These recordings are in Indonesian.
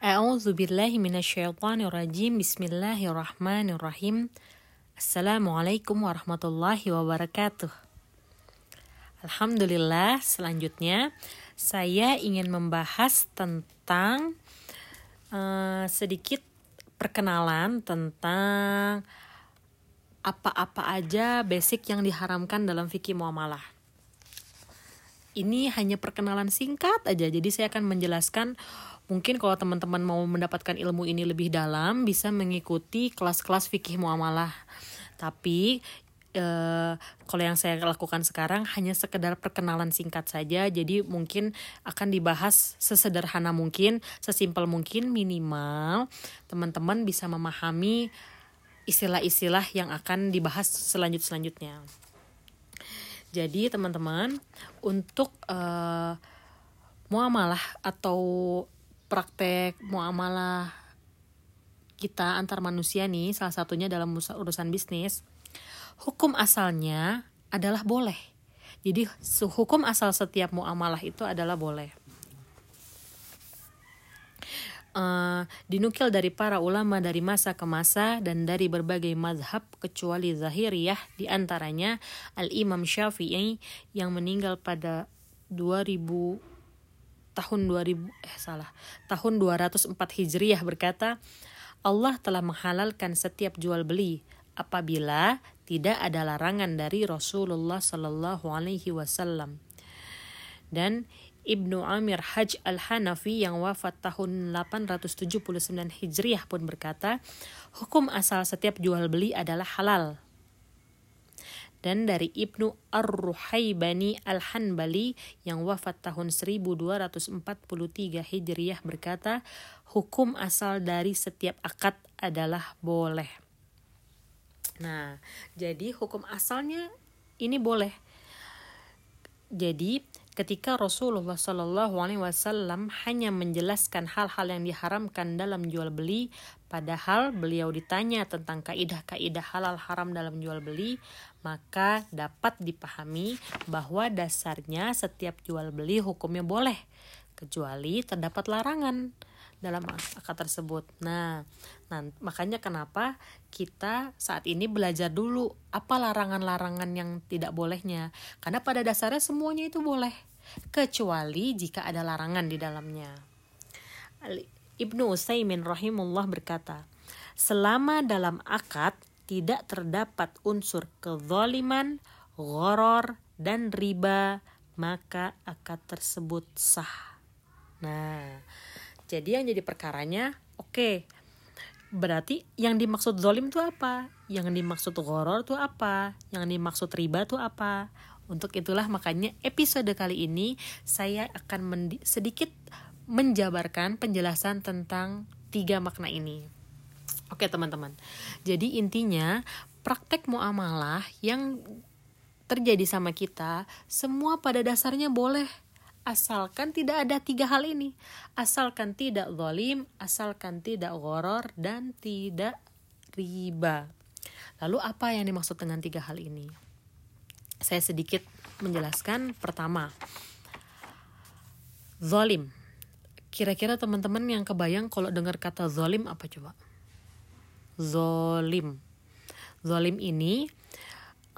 A'udzu billahi minasyaitonir rajim. Bismillahirrahmanirrahim. Assalamualaikum warahmatullahi wabarakatuh. Alhamdulillah, selanjutnya saya ingin membahas tentang uh, sedikit perkenalan tentang apa-apa aja basic yang diharamkan dalam fikih muamalah. Ini hanya perkenalan singkat aja, jadi saya akan menjelaskan Mungkin kalau teman-teman mau mendapatkan ilmu ini lebih dalam bisa mengikuti kelas-kelas fikih muamalah. Tapi Uh, kalau yang saya lakukan sekarang hanya sekedar perkenalan singkat saja jadi mungkin akan dibahas sesederhana mungkin sesimpel mungkin minimal teman-teman bisa memahami istilah-istilah yang akan dibahas selanjut selanjutnya jadi teman-teman untuk uh, muamalah atau praktek muamalah kita antar manusia nih salah satunya dalam urusan bisnis hukum asalnya adalah boleh. Jadi hukum asal setiap muamalah itu adalah boleh. Uh, dinukil dari para ulama dari masa ke masa dan dari berbagai mazhab kecuali Zahiriyah di antaranya Al-Imam Syafi'i yang meninggal pada 2000 tahun 2000 eh salah. Tahun 204 Hijriah berkata Allah telah menghalalkan setiap jual beli apabila tidak ada larangan dari Rasulullah Shallallahu Alaihi Wasallam. Dan Ibnu Amir Haj Al-Hanafi yang wafat tahun 879 Hijriah pun berkata, hukum asal setiap jual beli adalah halal dan dari Ibnu Ar-Ruhaibani Al-Hanbali yang wafat tahun 1243 Hijriah berkata, hukum asal dari setiap akad adalah boleh. Nah, jadi hukum asalnya ini boleh. Jadi ketika Rasulullah Shallallahu Alaihi Wasallam hanya menjelaskan hal-hal yang diharamkan dalam jual beli, padahal beliau ditanya tentang kaidah-kaidah halal haram dalam jual beli, maka dapat dipahami bahwa dasarnya setiap jual beli hukumnya boleh, kecuali terdapat larangan dalam akad tersebut. Nah, nah, makanya kenapa kita saat ini belajar dulu apa larangan-larangan yang tidak bolehnya. Karena pada dasarnya semuanya itu boleh, kecuali jika ada larangan di dalamnya. Ibnu Utsaimin rahimullah berkata, selama dalam akad tidak terdapat unsur kezaliman, goror, dan riba, maka akad tersebut sah. Nah, jadi yang jadi perkaranya, oke. Okay, berarti yang dimaksud zolim itu apa? Yang dimaksud goror itu apa? Yang dimaksud riba itu apa? Untuk itulah makanya episode kali ini saya akan sedikit menjabarkan penjelasan tentang tiga makna ini. Oke teman-teman, jadi intinya praktek muamalah yang terjadi sama kita semua pada dasarnya boleh asalkan tidak ada tiga hal ini. Asalkan tidak zalim asalkan tidak goror dan tidak riba. Lalu apa yang dimaksud dengan tiga hal ini? Saya sedikit menjelaskan. Pertama zalim. Kira-kira teman-teman yang kebayang kalau dengar kata zalim apa coba? Zalim. Zalim ini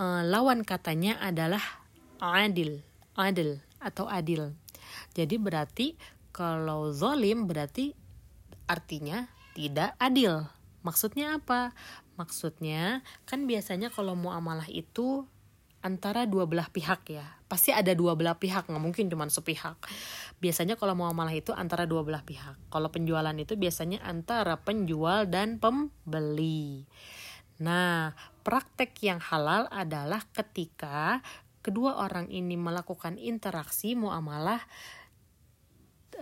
uh, lawan katanya adalah adil. Adil atau adil. Jadi berarti kalau zolim berarti artinya tidak adil. Maksudnya apa? Maksudnya kan biasanya kalau muamalah itu antara dua belah pihak ya. Pasti ada dua belah pihak, nggak mungkin cuma sepihak. Biasanya kalau muamalah itu antara dua belah pihak. Kalau penjualan itu biasanya antara penjual dan pembeli. Nah, praktek yang halal adalah ketika kedua orang ini melakukan interaksi muamalah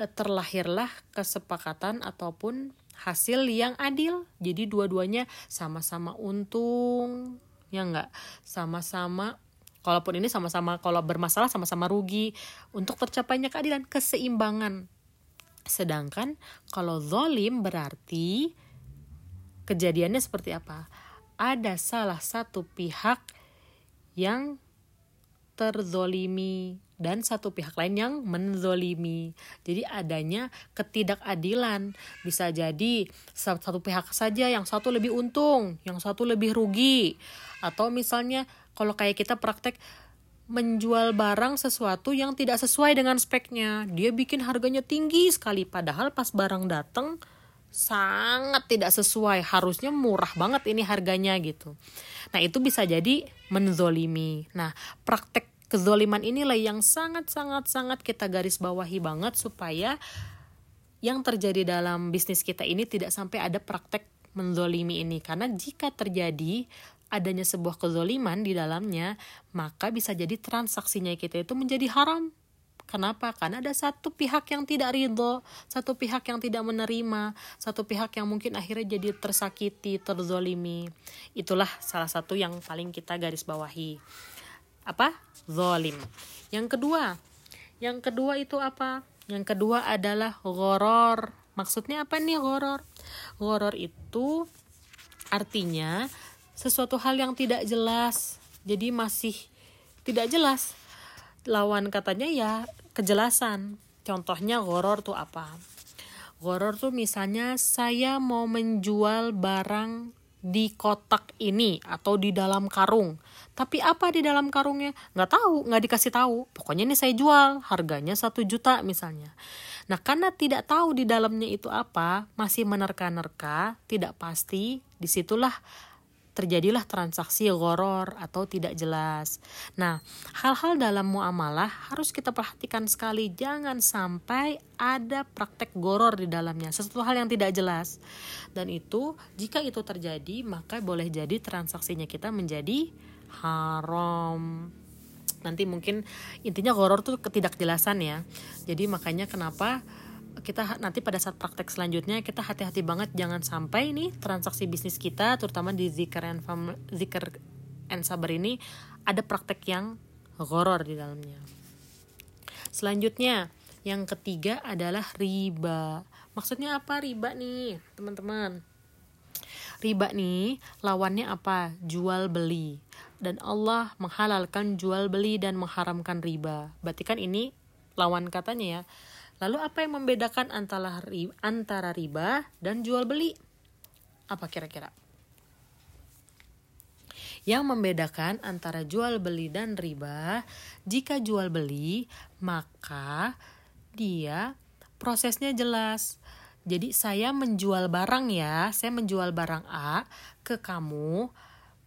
terlahirlah kesepakatan ataupun hasil yang adil. Jadi dua-duanya sama-sama untung, ya enggak? Sama-sama kalaupun ini sama-sama kalau bermasalah sama-sama rugi untuk tercapainya keadilan, keseimbangan. Sedangkan kalau zolim berarti kejadiannya seperti apa? Ada salah satu pihak yang terzolimi dan satu pihak lain yang menzolimi. Jadi adanya ketidakadilan. Bisa jadi satu pihak saja yang satu lebih untung, yang satu lebih rugi. Atau misalnya kalau kayak kita praktek menjual barang sesuatu yang tidak sesuai dengan speknya. Dia bikin harganya tinggi sekali padahal pas barang datang sangat tidak sesuai harusnya murah banget ini harganya gitu nah itu bisa jadi menzolimi nah praktek kezoliman inilah yang sangat sangat sangat kita garis bawahi banget supaya yang terjadi dalam bisnis kita ini tidak sampai ada praktek menzolimi ini karena jika terjadi adanya sebuah kezoliman di dalamnya maka bisa jadi transaksinya kita itu menjadi haram Kenapa? Karena ada satu pihak yang tidak ridho, satu pihak yang tidak menerima, satu pihak yang mungkin akhirnya jadi tersakiti, terzolimi. Itulah salah satu yang paling kita garis bawahi. Apa? Zolim. Yang kedua, yang kedua itu apa? Yang kedua adalah goror. Maksudnya apa nih goror? Goror itu artinya sesuatu hal yang tidak jelas. Jadi masih tidak jelas lawan katanya ya kejelasan contohnya goror tuh apa goror tuh misalnya saya mau menjual barang di kotak ini atau di dalam karung. Tapi apa di dalam karungnya? Nggak tahu nggak dikasih tahu. Pokoknya ini saya jual harganya satu juta misalnya. Nah karena tidak tahu di dalamnya itu apa masih menerka-nerka tidak pasti di situlah terjadilah transaksi goror atau tidak jelas. Nah, hal-hal dalam muamalah harus kita perhatikan sekali. Jangan sampai ada praktek goror di dalamnya, sesuatu hal yang tidak jelas. Dan itu, jika itu terjadi, maka boleh jadi transaksinya kita menjadi haram. Nanti mungkin intinya goror tuh ketidakjelasan ya. Jadi makanya kenapa kita nanti pada saat praktek selanjutnya kita hati-hati banget jangan sampai nih transaksi bisnis kita terutama di zikr and fam, zikr and sabar ini ada praktek yang horor di dalamnya. Selanjutnya yang ketiga adalah riba. Maksudnya apa riba nih, teman-teman? Riba nih lawannya apa? Jual beli. Dan Allah menghalalkan jual beli dan mengharamkan riba. Berarti kan ini lawan katanya ya Lalu apa yang membedakan antara riba, antara riba dan jual beli? Apa kira-kira? Yang membedakan antara jual beli dan riba, jika jual beli, maka dia prosesnya jelas. Jadi saya menjual barang ya, saya menjual barang A ke kamu,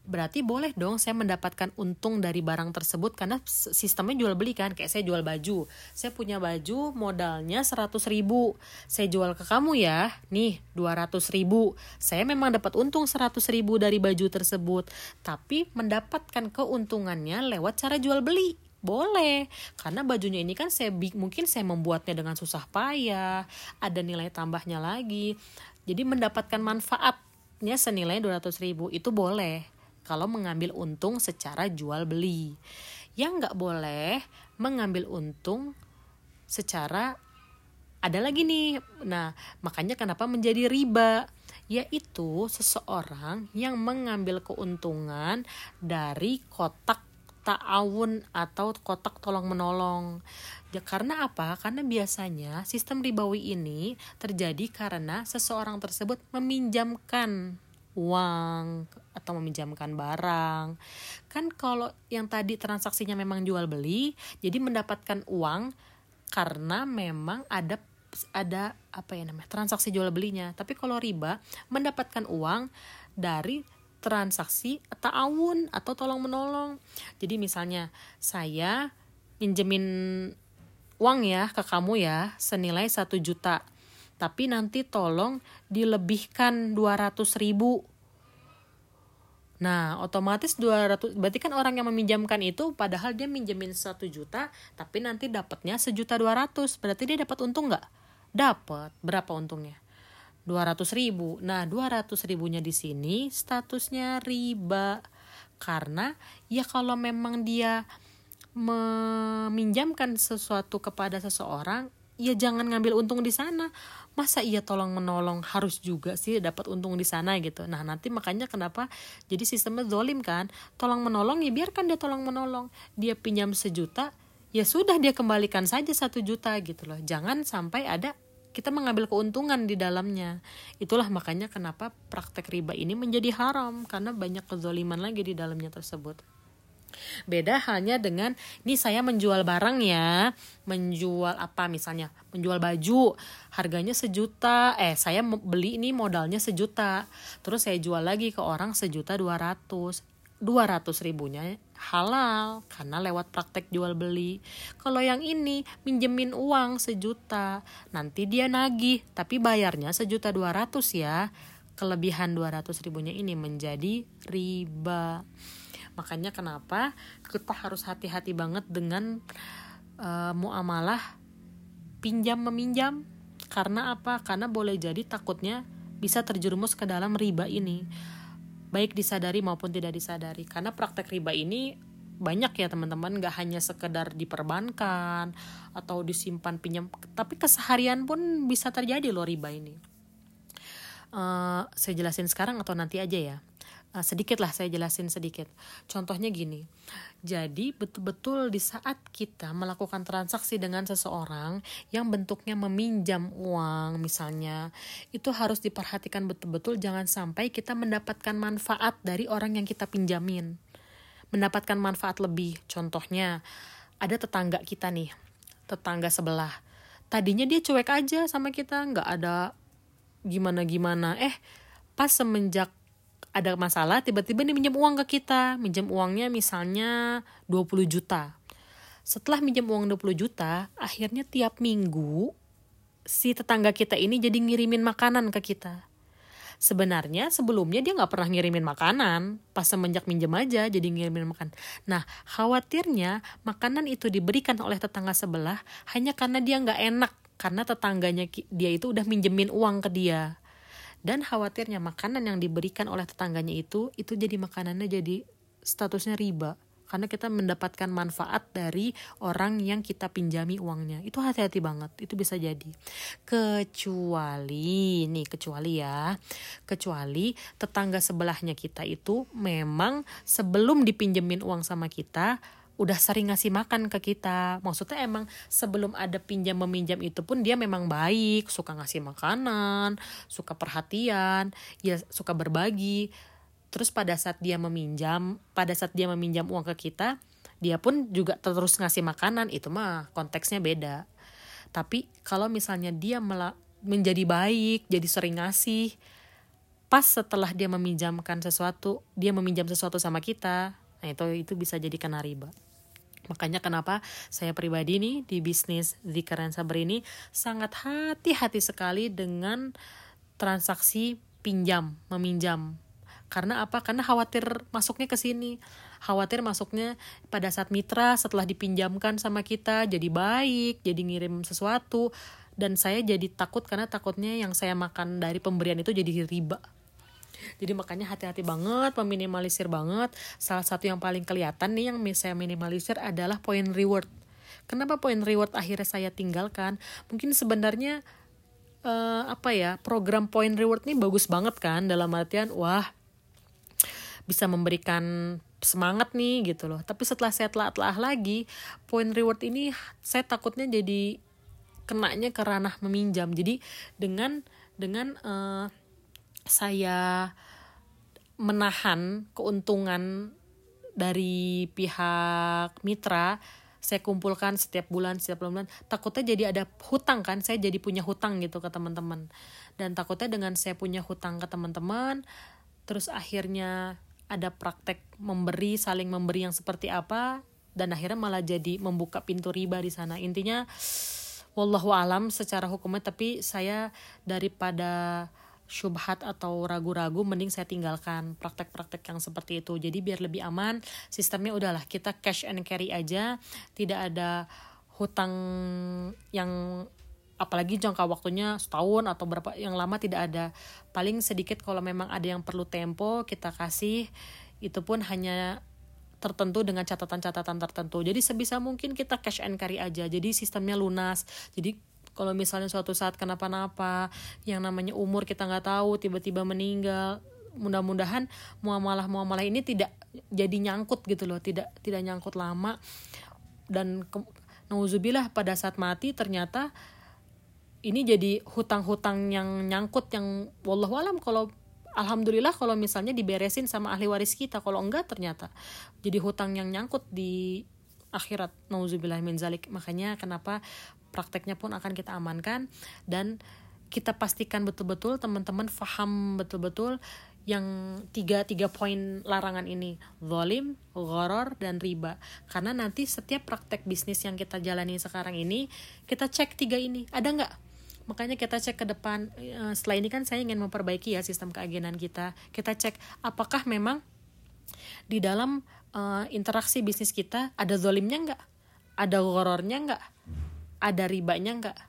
berarti boleh dong saya mendapatkan untung dari barang tersebut karena sistemnya jual beli kan. Kayak saya jual baju. Saya punya baju modalnya 100 ribu. Saya jual ke kamu ya. Nih 200 ribu. Saya memang dapat untung 100 ribu dari baju tersebut. Tapi mendapatkan keuntungannya lewat cara jual beli. Boleh. Karena bajunya ini kan saya mungkin saya membuatnya dengan susah payah. Ada nilai tambahnya lagi. Jadi mendapatkan manfaatnya senilai 200 ribu itu boleh kalau mengambil untung secara jual beli. Yang nggak boleh mengambil untung secara ada lagi nih. Nah, makanya kenapa menjadi riba? Yaitu seseorang yang mengambil keuntungan dari kotak ta'awun atau kotak tolong menolong. Ya, karena apa? Karena biasanya sistem ribawi ini terjadi karena seseorang tersebut meminjamkan uang atau meminjamkan barang. Kan kalau yang tadi transaksinya memang jual beli, jadi mendapatkan uang karena memang ada ada apa ya namanya transaksi jual belinya. Tapi kalau riba mendapatkan uang dari transaksi ta'awun atau tolong menolong. Jadi misalnya saya pinjemin uang ya ke kamu ya senilai satu juta tapi nanti tolong dilebihkan 200 ribu Nah, otomatis 200 berarti kan orang yang meminjamkan itu padahal dia minjemin 1 juta tapi nanti dapatnya sejuta 200. Berarti dia dapat untung nggak? Dapat. Berapa untungnya? 200 ribu. Nah, 200 ribunya di sini statusnya riba. Karena ya kalau memang dia meminjamkan sesuatu kepada seseorang ya jangan ngambil untung di sana. Masa iya tolong menolong? Harus juga sih dapat untung di sana gitu. Nah nanti makanya kenapa jadi sistemnya zolim kan? Tolong menolong ya biarkan dia tolong menolong. Dia pinjam sejuta ya sudah dia kembalikan saja satu juta gitu loh. Jangan sampai ada kita mengambil keuntungan di dalamnya. Itulah makanya kenapa praktek riba ini menjadi haram karena banyak kezoliman lagi di dalamnya tersebut Beda halnya dengan ini saya menjual barang ya, menjual apa misalnya, menjual baju, harganya sejuta, eh saya beli ini modalnya sejuta, terus saya jual lagi ke orang sejuta dua ratus, dua ratus ribunya halal karena lewat praktek jual beli. Kalau yang ini minjemin uang sejuta, nanti dia nagih tapi bayarnya sejuta dua ratus ya. Kelebihan dua ratus ribunya ini menjadi riba. Makanya kenapa kita harus hati-hati banget dengan uh, muamalah pinjam meminjam karena apa? Karena boleh jadi takutnya bisa terjerumus ke dalam riba ini. Baik disadari maupun tidak disadari. Karena praktek riba ini banyak ya teman-teman gak hanya sekedar diperbankan atau disimpan pinjam tapi keseharian pun bisa terjadi loh riba ini uh, saya jelasin sekarang atau nanti aja ya uh, sedikit lah saya jelasin sedikit. Contohnya gini, jadi betul-betul di saat kita melakukan transaksi dengan seseorang yang bentuknya meminjam uang misalnya, itu harus diperhatikan betul-betul jangan sampai kita mendapatkan manfaat dari orang yang kita pinjamin. Mendapatkan manfaat lebih. Contohnya, ada tetangga kita nih, tetangga sebelah. Tadinya dia cuek aja sama kita, nggak ada gimana-gimana. Eh, pas semenjak ada masalah tiba-tiba dia minjem uang ke kita. Minjem uangnya misalnya 20 juta. Setelah minjem uang 20 juta akhirnya tiap minggu si tetangga kita ini jadi ngirimin makanan ke kita. Sebenarnya sebelumnya dia nggak pernah ngirimin makanan. Pas semenjak minjem aja jadi ngirimin makan. Nah khawatirnya makanan itu diberikan oleh tetangga sebelah hanya karena dia nggak enak. Karena tetangganya dia itu udah minjemin uang ke dia dan khawatirnya makanan yang diberikan oleh tetangganya itu itu jadi makanannya jadi statusnya riba. Karena kita mendapatkan manfaat dari orang yang kita pinjami uangnya. Itu hati-hati banget. Itu bisa jadi. Kecuali nih kecuali ya. Kecuali tetangga sebelahnya kita itu memang sebelum dipinjemin uang sama kita udah sering ngasih makan ke kita. Maksudnya emang sebelum ada pinjam meminjam itu pun dia memang baik, suka ngasih makanan, suka perhatian, ya suka berbagi. Terus pada saat dia meminjam, pada saat dia meminjam uang ke kita, dia pun juga terus ngasih makanan, itu mah konteksnya beda. Tapi kalau misalnya dia menjadi baik, jadi sering ngasih, pas setelah dia meminjamkan sesuatu, dia meminjam sesuatu sama kita, Nah itu itu bisa jadi kena riba. Makanya kenapa saya pribadi nih di bisnis di keren Sabar ini sangat hati-hati sekali dengan transaksi pinjam, meminjam. Karena apa? Karena khawatir masuknya ke sini. Khawatir masuknya pada saat mitra setelah dipinjamkan sama kita jadi baik, jadi ngirim sesuatu dan saya jadi takut karena takutnya yang saya makan dari pemberian itu jadi riba jadi makanya hati-hati banget meminimalisir banget. Salah satu yang paling kelihatan nih yang saya minimalisir adalah point reward. Kenapa point reward akhirnya saya tinggalkan? Mungkin sebenarnya uh, apa ya program point reward nih bagus banget kan? Dalam artian wah bisa memberikan semangat nih gitu loh. Tapi setelah saya telah-telah lagi point reward ini saya takutnya jadi kenanya ke ranah meminjam. Jadi dengan dengan uh, saya menahan keuntungan dari pihak mitra saya kumpulkan setiap bulan setiap bulan. Takutnya jadi ada hutang kan saya jadi punya hutang gitu ke teman-teman. Dan takutnya dengan saya punya hutang ke teman-teman terus akhirnya ada praktek memberi saling memberi yang seperti apa dan akhirnya malah jadi membuka pintu riba di sana. Intinya wallahu alam secara hukumnya tapi saya daripada syubhat atau ragu-ragu mending saya tinggalkan praktek-praktek yang seperti itu. Jadi biar lebih aman sistemnya udahlah kita cash and carry aja. Tidak ada hutang yang apalagi jangka waktunya setahun atau berapa yang lama tidak ada. Paling sedikit kalau memang ada yang perlu tempo kita kasih. Itu pun hanya tertentu dengan catatan-catatan tertentu. Jadi sebisa mungkin kita cash and carry aja. Jadi sistemnya lunas. Jadi kalau misalnya suatu saat kenapa-napa yang namanya umur kita nggak tahu tiba-tiba meninggal mudah-mudahan muamalah muamalah ini tidak jadi nyangkut gitu loh tidak tidak nyangkut lama. Dan nauzubillah pada saat mati ternyata ini jadi hutang-hutang yang nyangkut yang wallahu alam kalau alhamdulillah kalau misalnya diberesin sama ahli waris kita. Kalau enggak ternyata jadi hutang yang nyangkut di akhirat. Nauzubillah min zalik. Makanya kenapa prakteknya pun akan kita amankan dan kita pastikan betul-betul teman-teman faham betul-betul yang tiga tiga poin larangan ini zalim, goror dan riba. Karena nanti setiap praktek bisnis yang kita jalani sekarang ini kita cek tiga ini. Ada nggak? Makanya kita cek ke depan. Eh, setelah ini kan saya ingin memperbaiki ya sistem keagenan kita. Kita cek apakah memang di dalam uh, interaksi bisnis kita ada zolimnya nggak? Ada gorornya nggak ada ribanya nggak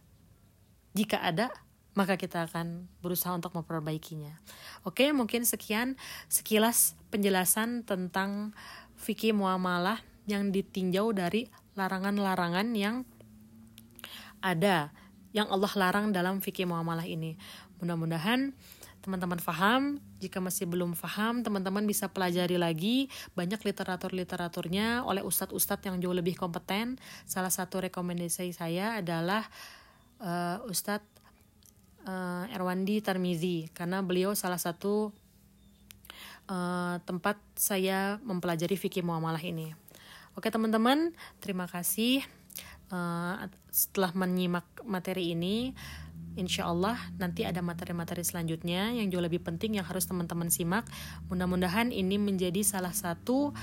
jika ada maka kita akan berusaha untuk memperbaikinya. Oke, mungkin sekian sekilas penjelasan tentang fikih muamalah yang ditinjau dari larangan-larangan yang ada yang Allah larang dalam fikih muamalah ini. Mudah-mudahan teman-teman paham. Jika masih belum paham, teman-teman bisa pelajari lagi banyak literatur-literaturnya oleh ustadz-ustadz yang jauh lebih kompeten. Salah satu rekomendasi saya adalah uh, Ustadz uh, Erwandi Tarmizi karena beliau salah satu uh, tempat saya mempelajari fikih muamalah ini. Oke teman-teman, terima kasih uh, setelah menyimak materi ini insya Allah nanti ada materi-materi selanjutnya yang jauh lebih penting yang harus teman-teman simak mudah-mudahan ini menjadi salah satu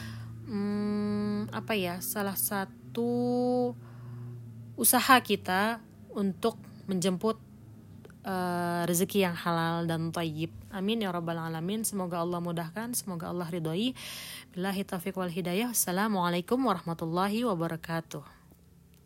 hmm, apa ya salah satu usaha kita untuk menjemput uh, rezeki yang halal dan tayyib. Amin ya rabbal alamin. Semoga Allah mudahkan, semoga Allah ridhoi. Billahi taufiq wal hidayah. Assalamualaikum warahmatullahi wabarakatuh.